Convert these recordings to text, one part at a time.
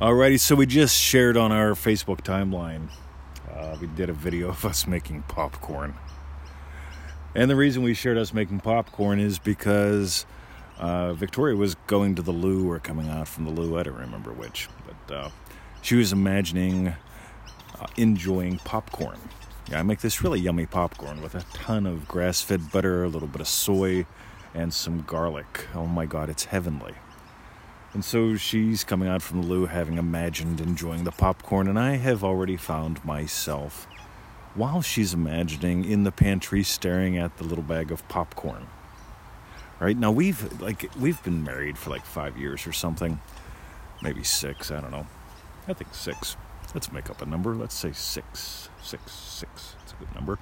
Alrighty, so we just shared on our Facebook timeline. Uh, we did a video of us making popcorn. And the reason we shared us making popcorn is because uh, Victoria was going to the loo or coming out from the loo, I don't remember which, but uh, she was imagining uh, enjoying popcorn. Yeah, I make this really yummy popcorn with a ton of grass fed butter, a little bit of soy, and some garlic. Oh my god, it's heavenly. And so she's coming out from the loo having imagined enjoying the popcorn, and I have already found myself, while she's imagining, in the pantry staring at the little bag of popcorn. Right now, we've like we've been married for like five years or something, maybe six. I don't know. I think six. Let's make up a number. Let's say six, six, six. It's a good number.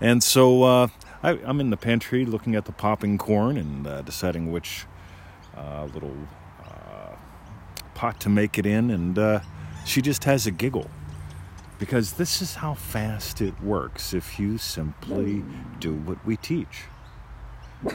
And so uh, I, am in the pantry looking at the popping corn and uh, deciding which uh, little pot to make it in, and uh, she just has a giggle. Because this is how fast it works if you simply do what we teach.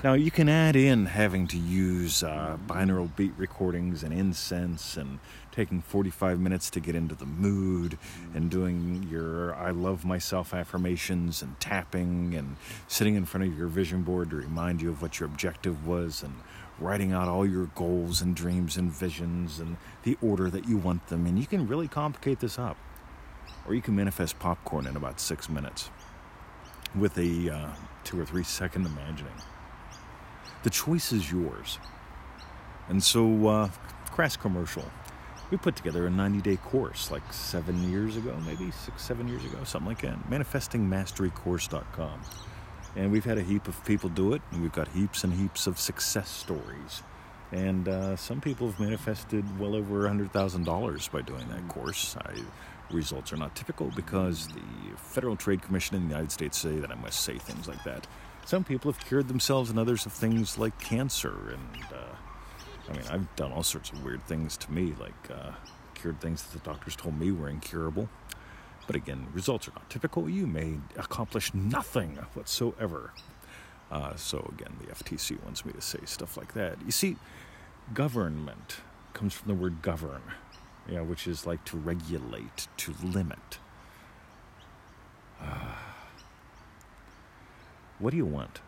Now, you can add in having to use uh, binaural beat recordings and incense and taking 45 minutes to get into the mood and doing your I love myself affirmations and tapping and sitting in front of your vision board to remind you of what your objective was and writing out all your goals and dreams and visions and the order that you want them And You can really complicate this up. Or you can manifest popcorn in about six minutes with a uh, two or three second imagining. The choice is yours. And so, uh, crass commercial. We put together a 90 day course like seven years ago, maybe six, seven years ago, something like that. ManifestingMasteryCourse.com. And we've had a heap of people do it, and we've got heaps and heaps of success stories. And uh, some people have manifested well over $100,000 by doing that course. I, results are not typical because the Federal Trade Commission in the United States say that I must say things like that. Some people have cured themselves and others of things like cancer. And uh, I mean, I've done all sorts of weird things to me, like uh, cured things that the doctors told me were incurable. But again, results are not typical. You may accomplish nothing whatsoever. Uh, so again, the FTC wants me to say stuff like that. You see, government comes from the word govern, yeah, which is like to regulate, to limit. What do you want?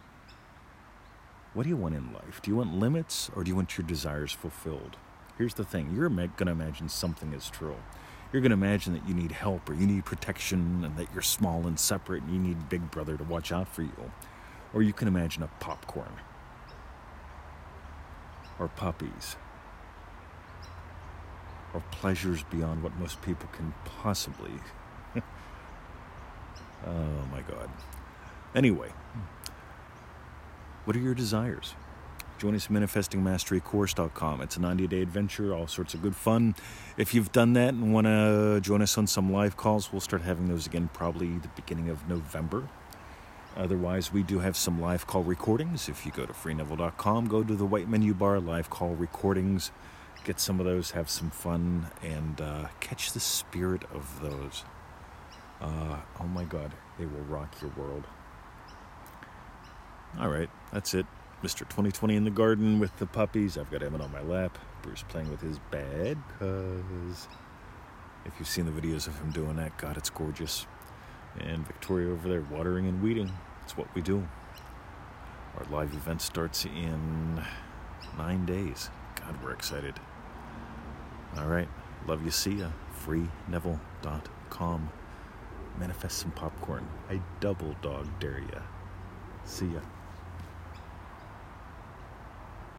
What do you want in life? Do you want limits or do you want your desires fulfilled? Here's the thing you're going to imagine something is true you're going to imagine that you need help or you need protection and that you're small and separate and you need Big Brother to watch out for you. Or you can imagine a popcorn or puppies or pleasures beyond what most people can possibly. oh my God. Anyway, what are your desires? Join us at manifestingmasterycourse.com. It's a 90 day adventure, all sorts of good fun. If you've done that and want to join us on some live calls, we'll start having those again probably the beginning of November. Otherwise, we do have some live call recordings. If you go to freeneville.com, go to the white menu bar, live call recordings, get some of those, have some fun, and uh, catch the spirit of those. Uh, oh my God, they will rock your world. All right, that's it. Mr. 2020 in the garden with the puppies. I've got Emmett on my lap. Bruce playing with his bed, cuz. If you've seen the videos of him doing that, God, it's gorgeous. And Victoria over there watering and weeding. It's what we do. Our live event starts in nine days. God, we're excited. All right. Love you. See ya. FreeNeville.com. Manifest some popcorn. I double dog dare ya. See ya.